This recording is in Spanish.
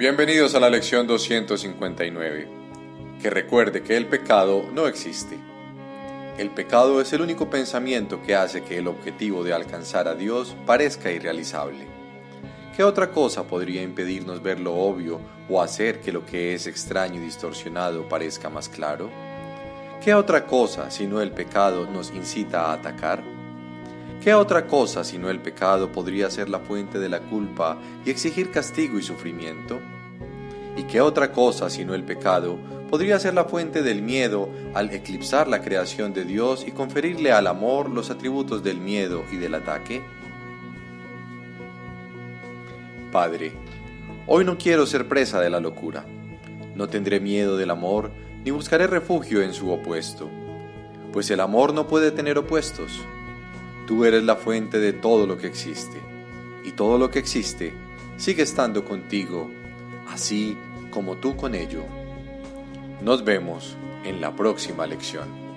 Bienvenidos a la lección 259. Que recuerde que el pecado no existe. El pecado es el único pensamiento que hace que el objetivo de alcanzar a Dios parezca irrealizable. ¿Qué otra cosa podría impedirnos ver lo obvio o hacer que lo que es extraño y distorsionado parezca más claro? ¿Qué otra cosa sino el pecado nos incita a atacar? ¿Qué otra cosa sino el pecado podría ser la fuente de la culpa y exigir castigo y sufrimiento? ¿Y qué otra cosa sino el pecado podría ser la fuente del miedo al eclipsar la creación de Dios y conferirle al amor los atributos del miedo y del ataque? Padre, hoy no quiero ser presa de la locura. No tendré miedo del amor ni buscaré refugio en su opuesto, pues el amor no puede tener opuestos. Tú eres la fuente de todo lo que existe, y todo lo que existe sigue estando contigo, así como tú con ello. Nos vemos en la próxima lección.